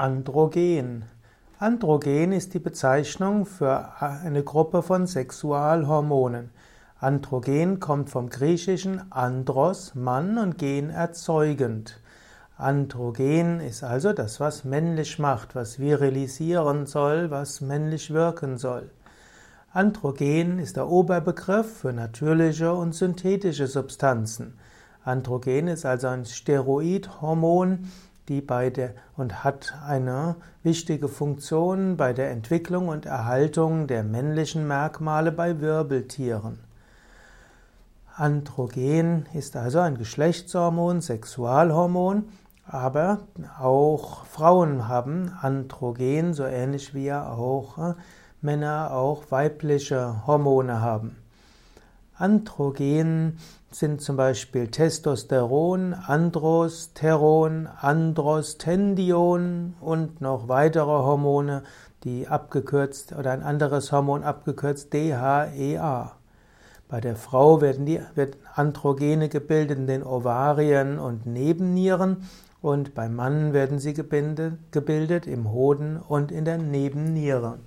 Androgen. Androgen ist die Bezeichnung für eine Gruppe von Sexualhormonen. Androgen kommt vom griechischen andros, Mann und gen erzeugend. Androgen ist also das, was männlich macht, was virilisieren soll, was männlich wirken soll. Androgen ist der Oberbegriff für natürliche und synthetische Substanzen. Androgen ist also ein Steroidhormon, die bei der und hat eine wichtige Funktion bei der Entwicklung und Erhaltung der männlichen Merkmale bei Wirbeltieren. Androgen ist also ein Geschlechtshormon, Sexualhormon, aber auch Frauen haben Androgen, so ähnlich wie auch äh, Männer auch weibliche Hormone haben. Androgen sind zum Beispiel Testosteron, Androsteron, Androstendion und noch weitere Hormone, die abgekürzt oder ein anderes Hormon abgekürzt DHEA. Bei der Frau werden die wird Androgene gebildet in den Ovarien und Nebennieren und beim Mann werden sie gebildet, gebildet im Hoden und in der Nebenniere.